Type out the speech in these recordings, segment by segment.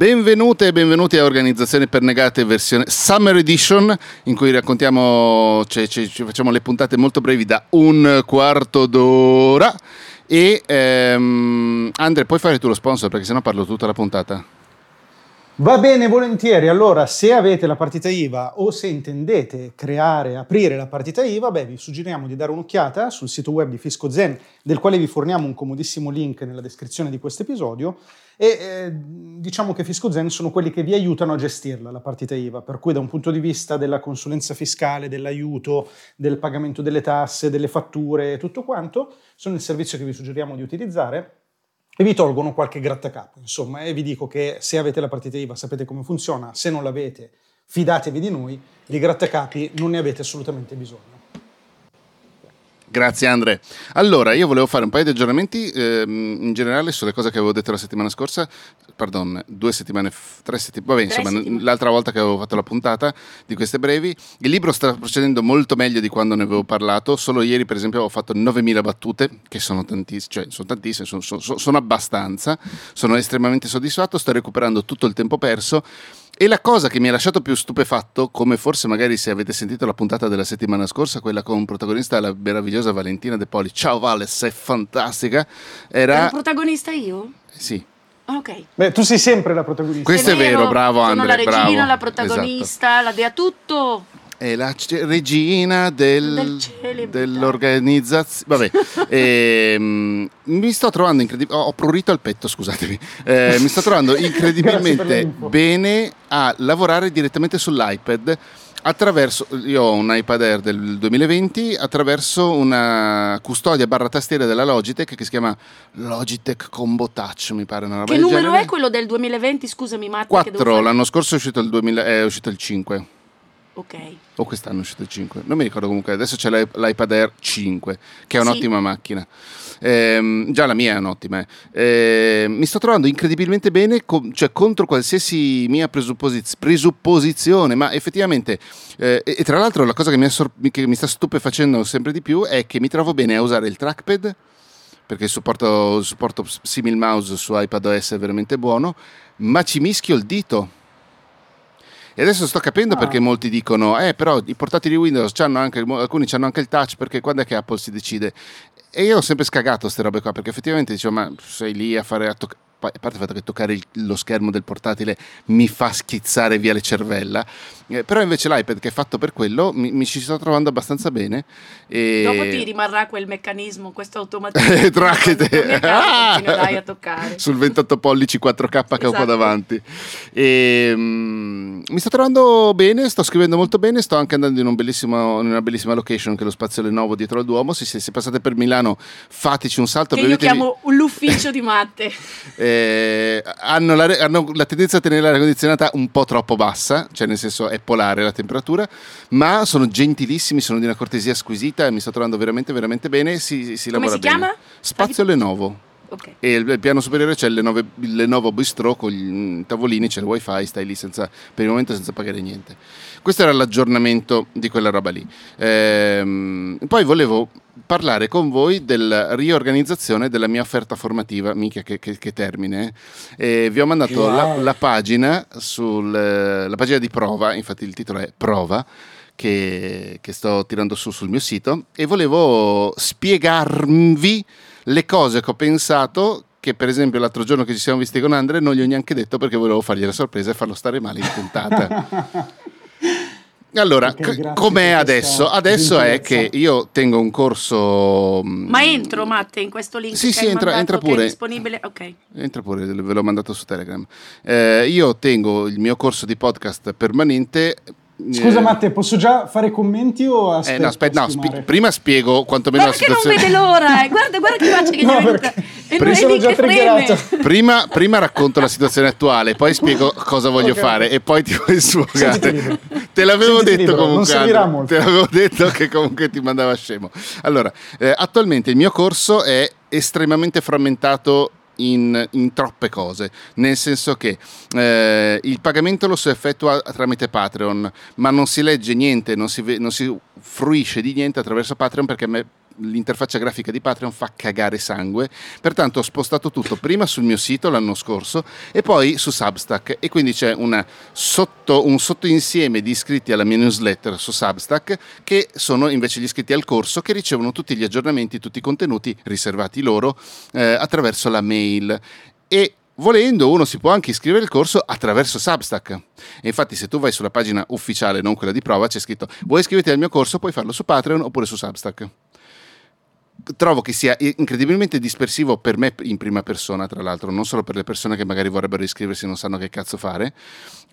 Benvenute e benvenuti a Organizzazione per Negate versione Summer Edition in cui raccontiamo, cioè, cioè, facciamo le puntate molto brevi da un quarto d'ora e ehm, Andre puoi fare tu lo sponsor perché sennò parlo tutta la puntata. Va bene, volentieri. Allora, se avete la partita IVA o se intendete creare, aprire la partita IVA, beh, vi suggeriamo di dare un'occhiata sul sito web di Fisco Zen, del quale vi forniamo un comodissimo link nella descrizione di questo episodio. E eh, diciamo che Fisco Zen sono quelli che vi aiutano a gestirla, la partita IVA. Per cui, da un punto di vista della consulenza fiscale, dell'aiuto, del pagamento delle tasse, delle fatture e tutto quanto, sono il servizio che vi suggeriamo di utilizzare e vi tolgono qualche grattacapo, insomma, e vi dico che se avete la partita IVA sapete come funziona, se non l'avete fidatevi di noi, di grattacapi non ne avete assolutamente bisogno. Grazie Andre. Allora, io volevo fare un paio di aggiornamenti ehm, in generale sulle cose che avevo detto la settimana scorsa, pardon, due settimane, tre settimane, vabbè, insomma, settimane. l'altra volta che avevo fatto la puntata di queste brevi. Il libro sta procedendo molto meglio di quando ne avevo parlato, solo ieri per esempio avevo fatto 9000 battute, che sono tantissime, cioè sono tantissime, sono, sono, sono abbastanza, sono estremamente soddisfatto, sto recuperando tutto il tempo perso e la cosa che mi ha lasciato più stupefatto, come forse magari se avete sentito la puntata della settimana scorsa, quella con protagonista la meravigliosa Valentina De Poli, ciao Vale, sei fantastica, era... Ero protagonista io? Sì. Ah, ok. Beh, tu sei sempre la protagonista. Questo è vero, è vero bravo Andrea. Sono la regina, bravo. la protagonista, esatto. la dea tutto è la c- regina del, del dell'organizzazione. Vabbè, e, um, mi sto trovando incredibilmente. Ho prurito al petto, scusatemi. Eh, mi sto trovando incredibilmente bene a lavorare direttamente sull'iPad. Attraverso, io ho un iPad Air del 2020 attraverso una custodia barra tastiera della Logitech che si chiama Logitech Combo Touch mi pare che numero genere. è quello del 2020 scusami Matti 4 l'anno scorso è uscito il, 2000, è uscito il 5 Ok. O quest'anno è uscito il 5. Non mi ricordo comunque. Adesso c'è l'iPad Air 5, che è un'ottima sì. macchina. Ehm, già la mia è un'ottima. Ehm, mi sto trovando incredibilmente bene, com- cioè contro qualsiasi mia presupposiz- presupposizione, ma effettivamente, eh, e, tra l'altro la cosa che mi, sor- che mi sta stupefacendo sempre di più è che mi trovo bene a usare il trackpad perché il supporto, il supporto simil mouse su iPadOS è veramente buono, ma ci mischio il dito e adesso sto capendo ah. perché molti dicono, eh però i portatili Windows hanno anche, alcuni hanno anche il touch perché quando è che Apple si decide? E io ho sempre scagato queste robe qua perché effettivamente dicevo, ma sei lì a fare... A toc- a parte il fatto che toccare il, lo schermo del portatile mi fa schizzare via le cervella, eh, però invece l'iPad che è fatto per quello mi, mi ci sto trovando abbastanza bene. E... Dopo ti rimarrà quel meccanismo, questo automatismo. Trackete. Ah! a toccare. Sul 28 pollici 4K che esatto. ho qua davanti. E, um, mi sto trovando bene, sto scrivendo molto bene, sto anche andando in, un in una bellissima location che è lo spazio Lenovo dietro al Duomo. Se, se, passate per Milano fateci un salto. Che io chiamo l'ufficio di matte. eh, hanno, la, hanno, la, tendenza a tenere l'aria condizionata un po' troppo bassa, cioè nel senso è polare la temperatura, ma sono gentilissimi, sono di una cortesia squisita e mi sto trovando veramente veramente bene. Si, si Come lavora si bene. chiama? Spazio Lenovo. Okay. E il, il, piano superiore c'è il Lenovo, il Lenovo Bistro con i tavolini, c'è il wifi, stai lì senza, per il momento senza pagare niente. Questo era l'aggiornamento di quella roba lì. Ehm, poi volevo parlare con voi della riorganizzazione della mia offerta formativa, mica che, che, che termine. Eh. vi ho mandato wow. la, la, pagina sul, la pagina di prova, infatti il titolo è Prova. Che, che sto tirando su sul mio sito e volevo spiegarvi le cose che ho pensato che per esempio l'altro giorno che ci siamo visti con Andre non gli ho neanche detto perché volevo fargli la sorpresa e farlo stare male in puntata. Allora, c- com'è adesso? Adesso è che io tengo un corso. Mm, Ma entro, Matte, in questo link. Sì, sì, entra, entra pure. È disponibile. Ok. Entra pure, ve l'ho mandato su Telegram. Eh, io tengo il mio corso di podcast permanente Scusa eh, Matte, posso già fare commenti o aspetta? Eh, no, aspetta, no, spi- prima spiego quantomeno guarda la situazione. non vede l'ora, eh. guarda, guarda che faccia che no, gli è E prima, sono già triggerato. Prima, prima, racconto la situazione attuale, poi spiego cosa voglio okay. fare e poi ti vuoi sfogare. Te l'avevo Sentiti detto libero, comunque. Non te l'avevo detto che comunque ti mandava scemo. Allora, eh, attualmente il mio corso è estremamente frammentato in, in, troppe cose, nel senso che eh, il pagamento lo si effettua tramite Patreon, ma non si legge niente, non si, non si fruisce di niente attraverso Patreon perché me l'interfaccia grafica di Patreon fa cagare sangue, pertanto ho spostato tutto prima sul mio sito l'anno scorso e poi su Substack e quindi c'è sotto, un sottoinsieme di iscritti alla mia newsletter su Substack che sono invece gli iscritti al corso che ricevono tutti gli aggiornamenti, tutti i contenuti riservati loro eh, attraverso la mail e Volendo, uno si può anche iscrivere al corso attraverso Substack. E infatti, se tu vai sulla pagina ufficiale, non quella di prova, c'è scritto: Vuoi iscriverti al mio corso? Puoi farlo su Patreon oppure su Substack. Trovo che sia incredibilmente dispersivo per me in prima persona, tra l'altro, non solo per le persone che magari vorrebbero iscriversi e non sanno che cazzo fare.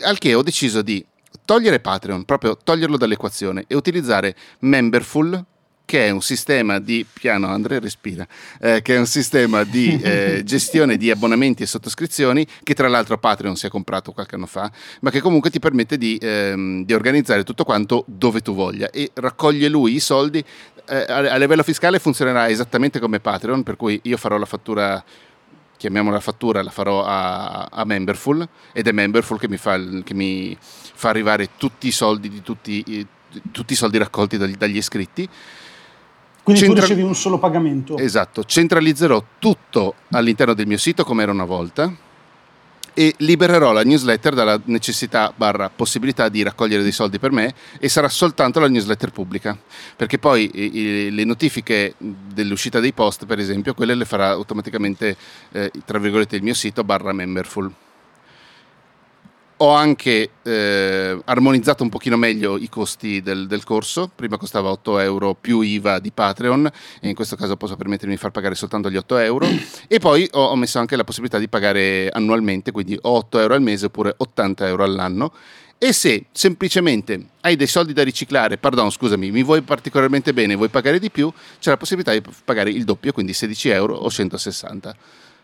Al che ho deciso di togliere Patreon, proprio toglierlo dall'equazione e utilizzare Memberful che è un sistema di piano Andrea respira eh, che è un sistema di eh, gestione di abbonamenti e sottoscrizioni che tra l'altro Patreon si è comprato qualche anno fa ma che comunque ti permette di, ehm, di organizzare tutto quanto dove tu voglia e raccoglie lui i soldi eh, a, livello fiscale funzionerà esattamente come Patreon per cui io farò la fattura chiamiamola fattura, la farò a, a, Memberful ed è Memberful che mi fa, che mi fa arrivare tutti i soldi di tutti, tutti i soldi raccolti dagli, dagli iscritti quindi Centra... tu ricevi un solo pagamento. Esatto, centralizzerò tutto all'interno del mio sito come era una volta e libererò la newsletter dalla necessità barra possibilità di raccogliere dei soldi per me e sarà soltanto la newsletter pubblica perché poi i, le notifiche dell'uscita dei post per esempio quelle le farà automaticamente eh, tra virgolette il mio sito barra memberful ho anche eh, armonizzato un pochino meglio i costi del, del, corso, prima costava 8 euro più IVA di Patreon e in questo caso posso permettermi di far pagare soltanto gli 8 euro e poi ho, ho messo anche la possibilità di pagare annualmente, quindi 8 euro al mese oppure 80 euro all'anno e se semplicemente hai dei soldi da riciclare, pardon, scusami, mi vuoi particolarmente bene, vuoi pagare di più, c'è la possibilità di pagare il doppio, quindi 16 euro o 160.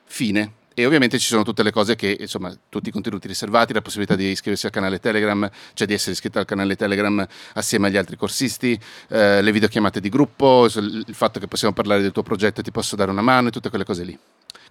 Fine. E ovviamente ci sono tutte le cose che, insomma, tutti i contenuti riservati, la possibilità di iscriversi al canale Telegram, cioè di essere iscritto al canale Telegram assieme agli altri corsisti, eh, le videochiamate di gruppo, il fatto che possiamo parlare del tuo progetto e ti posso dare una mano e tutte quelle cose lì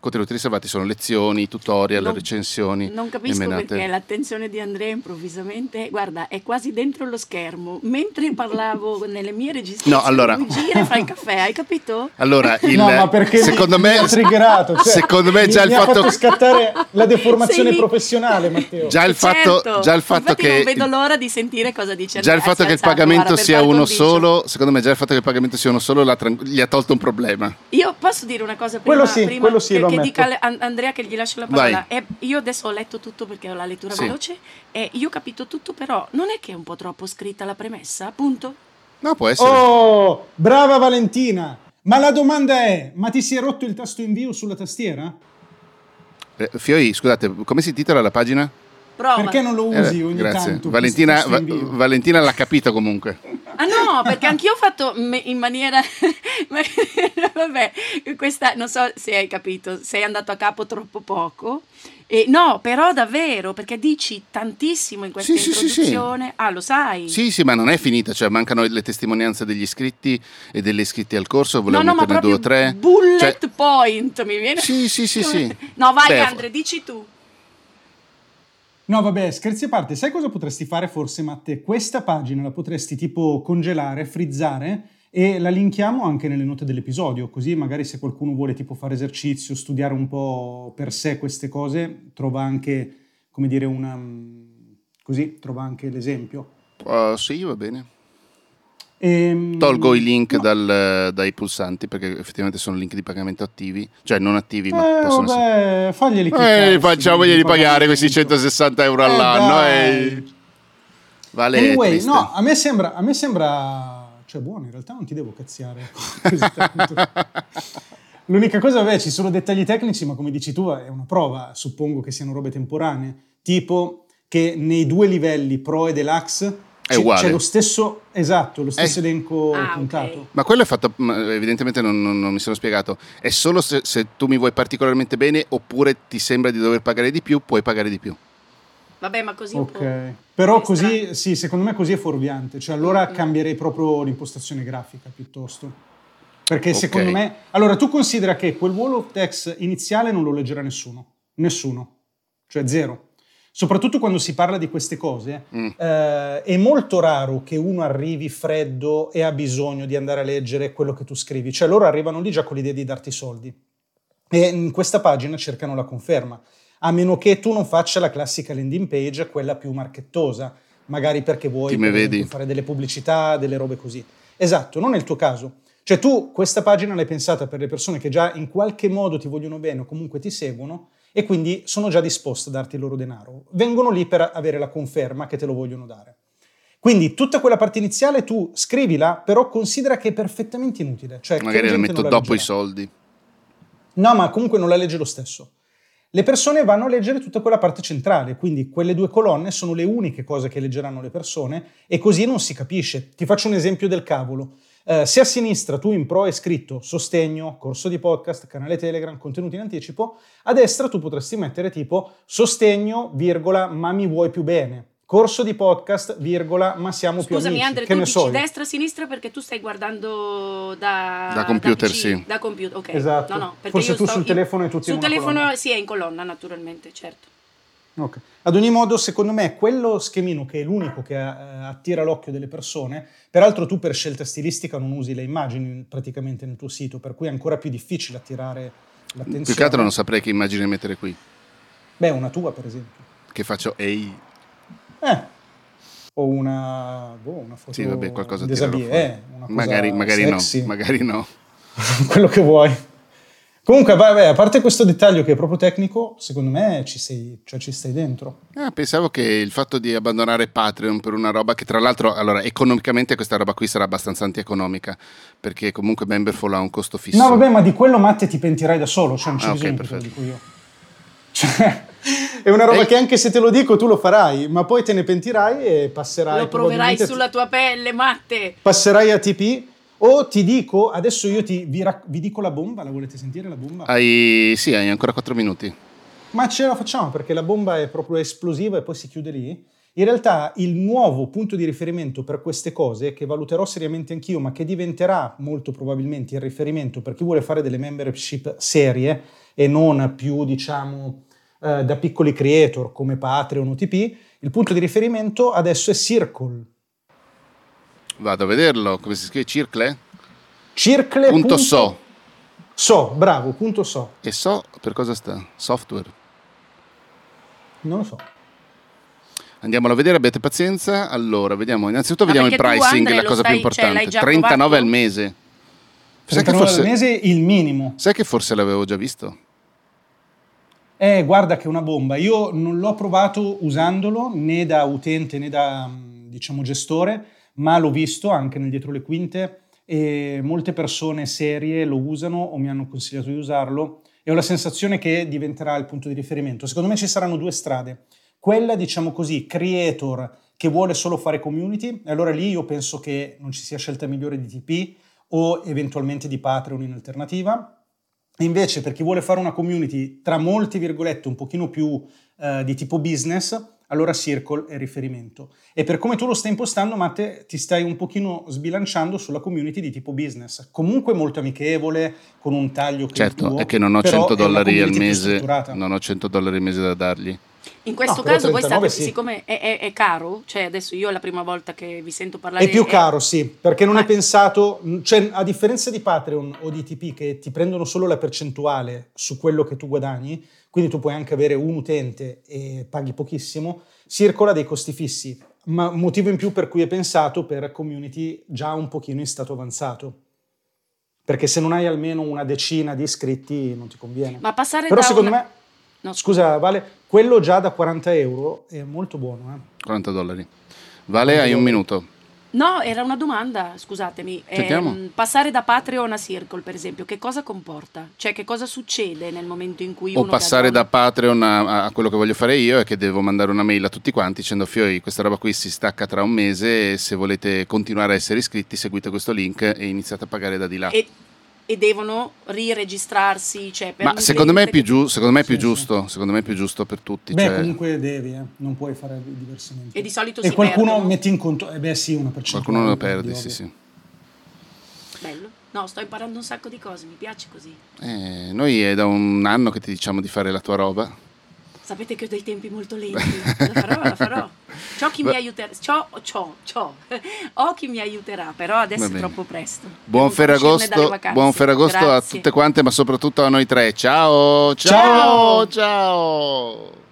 contenuti riservati sono lezioni, tutorial, non, recensioni. Non capisco perché l'attenzione di Andrea improvvisamente, guarda, è quasi dentro lo schermo. Mentre parlavo nelle mie registrazioni, no, allora, gira e fa il caffè, hai capito? Allora, il, no, ma perché secondo mi, me, mi triggerato, cioè, secondo me già mi, il fatto che scattare la deformazione Sei professionale, Matteo. Già il certo. fatto, già il fatto che non vedo l'ora di sentire cosa dice Già il fatto che il pagamento sia uno solo, secondo me già il fatto che il pagamento sia uno solo gli ha tolto un problema. Io posso dire una cosa prima, quello sì, prima quello sì, che, che dica Andrea che gli lascio la parola. E io adesso ho letto tutto perché ho la lettura sì. veloce e io ho capito tutto, però non è che è un po' troppo scritta la premessa, appunto? No, può essere. Oh, brava Valentina! Ma la domanda è, ma ti si è rotto il tasto invio sulla tastiera? Eh, Fioi, scusate, come si intitola la pagina? Prova. Perché non lo usi eh, ogni grazie. tanto? Valentina, Va- Valentina l'ha capito comunque. Ah no, perché anch'io ho fatto in maniera... Vabbè, questa non so se hai capito, sei andato a capo troppo poco. E no, però davvero, perché dici tantissimo in questa sì, introduzione. Sì, sì, ah, lo sai? Sì, sì, ma non è finita, cioè mancano le testimonianze degli iscritti e delle iscritte al corso, volevo no, no, metterne due o tre. Bullet cioè... point, mi viene. Sì, sì, sì, sì. No, vai Beh, Andre, dici tu. No, vabbè, scherzi a parte, sai cosa potresti fare forse, Matte? Questa pagina la potresti tipo congelare, frizzare e la linkiamo anche nelle note dell'episodio, così magari se qualcuno vuole tipo fare esercizio, studiare un po' per sé queste cose, trova anche, come dire, una... così, trova anche l'esempio. Uh, sì, va bene. Ehm, Tolgo i link no. dal, dai pulsanti perché effettivamente sono link di pagamento attivi, cioè non attivi, ma eh, possono vabbè, essere. Faglieli eh, facciamoglieli pagare questi 160 euro eh, all'anno. E... Vale anyway, no, a me sembra, a me sembra, cioè buono, in realtà non ti devo cazziare. L'unica cosa, vabbè, ci sono dettagli tecnici, ma come dici tu è una prova, suppongo che siano robe temporanee, tipo che nei due livelli Pro e Deluxe è uguale. C'è lo stesso, esatto, lo stesso eh. elenco ah, puntato. Okay. Ma quello è fatto, evidentemente non, non, non mi sono spiegato, è solo se, se, tu mi vuoi particolarmente bene oppure ti sembra di dover pagare di più, puoi pagare di più. Vabbè, ma così Ok, però così, sì, secondo me così è fuorviante, cioè allora mm-hmm. cambierei proprio l'impostazione grafica piuttosto. Perché okay. secondo me, allora tu considera che quel wall of text iniziale non lo leggerà nessuno, nessuno, cioè zero. Soprattutto quando si parla di queste cose, mm. eh, è molto raro che uno arrivi freddo e ha bisogno di andare a leggere quello che tu scrivi. Cioè loro arrivano lì già con l'idea di darti soldi. E in questa pagina cercano la conferma, a meno che tu non faccia la classica landing page, quella più marchettosa, magari perché vuoi fare delle pubblicità, delle robe così. Esatto, non è il tuo caso. Cioè tu questa pagina l'hai pensata per le persone che già in qualche modo ti vogliono bene o comunque ti seguono e quindi sono già disposte a darti il loro denaro. Vengono lì per avere la conferma che te lo vogliono dare. Quindi tutta quella parte iniziale tu scrivila, però considera che è perfettamente inutile. Cioè, Magari la metto la dopo i soldi. No, ma comunque non la legge lo stesso. Le persone vanno a leggere tutta quella parte centrale, quindi quelle due colonne sono le uniche cose che leggeranno le persone e così non si capisce. Ti faccio un esempio del cavolo. Eh, se a sinistra tu in pro hai scritto sostegno, corso di podcast, canale Telegram, contenuti in anticipo, a destra tu potresti mettere tipo sostegno, virgola, ma mi vuoi più bene. Corso di podcast, virgola, ma siamo Scusami, più amici. Andre, che tu ne dici so destra sinistra perché tu stai guardando da, da computer, da PC, sì. Da computer, ok. Esatto. No, no, Forse tu sul in, telefono e tutti Sul in una telefono colonna. sì, è in colonna, naturalmente, certo. Ok. Ad ogni modo, secondo me, quello schemino che è l'unico che eh, attira l'occhio delle persone, peraltro tu per scelta stilistica non usi le immagini praticamente nel tuo sito, per cui è ancora più difficile attirare l'attenzione. Più che altro non saprei che immagine mettere qui. Beh, una tua per esempio. Che faccio ehi. Eh. O una, boh, una foto Sì, vabbè, qualcosa di eh, una cosa Magari, magari no, magari no. quello che vuoi. Comunque, vabbè, a parte questo dettaglio che è proprio tecnico, secondo me ci sei, cioè ci stai dentro. Ah, pensavo che il fatto di abbandonare Patreon per una roba che tra l'altro, allora, economicamente questa roba qui sarà abbastanza antieconomica, perché comunque Memberful ha un costo fisso. No, vabbè, ma di quello Matte ti pentirai da solo, cioè non c'è Ah, ok, bisogno che te lo perfetto. dico io. Cioè, è una roba Ehi. che anche se te lo dico tu lo farai, ma poi te ne pentirai e passerai Lo proverai sulla tua pelle, Matte. passerai a TP o ti dico, adesso io ti, vi, rac- vi dico la bomba, la volete sentire la bomba? Hai, sì, hai ancora 4 minuti. Ma ce la facciamo perché la bomba è proprio esplosiva e poi si chiude lì. In realtà il nuovo punto di riferimento per queste cose, che valuterò seriamente anch'io, ma che diventerà molto probabilmente il riferimento per chi vuole fare delle membership serie e non più, diciamo, eh, da piccoli creator come Patreon o TP, il punto di riferimento adesso è Circle. Vado a vederlo, come si scrive? Circle? Circle. Punto so. So, bravo, punto so. E so per cosa sta? Software. Non lo so. Andiamolo a vedere, abbiate pazienza. Allora, vediamo. Innanzitutto vediamo il pricing, Andre, la cosa stai- più cioè, importante. già 39 provato? al mese. Sai che, 39 al forse, mese il minimo. sai che forse l'avevo già visto? Eh, guarda che è una bomba. Io non l'ho provato usandolo né da utente né da, mh, diciamo, gestore, ma l'ho visto anche nel dietro le quinte e molte persone serie lo usano o mi hanno consigliato di usarlo e ho la sensazione che diventerà il punto di riferimento. Secondo me ci saranno due strade. Quella, diciamo così, creator che vuole solo fare community, e allora lì io penso che non ci sia scelta migliore di TP o eventualmente di Patreon in alternativa. E Invece, per chi vuole fare una community tra molti virgolette un pochino più eh, di tipo business, allora Circle è riferimento. E per come tu lo stai impostando, Matte, ti stai un pochino sbilanciando sulla community di tipo business. Comunque molto amichevole, con un taglio che Certo, tuo, è che non ho però 100 è una dollari al mese. Non ho 100 dollari al mese da dargli. In questo No, però caso voi 39 state, sì. siccome è, è- è caro, cioè adesso io è la prima volta che vi sento parlare È più caro, sì, perché non Ma- è pensato, cioè a differenza di Patreon o di TP che ti prendono solo la percentuale su quello che tu guadagni, quindi tu puoi anche avere un utente e paghi pochissimo, Circola dei costi fissi, ma motivo in più per cui è pensato per community già un pochino in stato avanzato. Perché se non hai almeno una decina di iscritti non ti conviene. Ma passare Però da secondo una- me, No, scusa Vale, quello già da 40 euro è molto buono. Eh? 40 dollari. Vale, hai un minuto. No, era una domanda, scusatemi. Ehm, passare da Patreon a Circle, per esempio, che cosa comporta? Cioè, che cosa succede nel momento in cui O uno passare da Patreon a, a quello che voglio fare io è che devo mandare una mail a tutti quanti dicendo Fioi, questa roba qui si stacca tra un mese se volete continuare a essere iscritti seguite questo link e iniziate a pagare da di là. e, e devono riregistrarsi, cioè, per Ma secondo me, è cliente più giu- secondo me è più Sì, sì. giusto, secondo me è più giusto per tutti. Beh, cioè, comunque devi, eh, non puoi fare diversamente. E di solito E si qualcuno perdono. metti in conto, eh beh sì, una percentuale. qualcuno lo perdi, perde, sì, sì. Bello. No, sto imparando un sacco di cose, mi piace così. Eh, noi è da un anno che ti diciamo di fare la tua roba. Sapete che ho dei tempi molto lenti. La farò, la farò. C'ho chi mi aiuterà. C'ho, c'ho, c'ho. Ho chi mi aiuterà, però adesso è troppo presto. Buon Ferragosto, buon Ferragosto a tutte quante, ma soprattutto a noi tre. Ciao, ciao, ciao. ciao.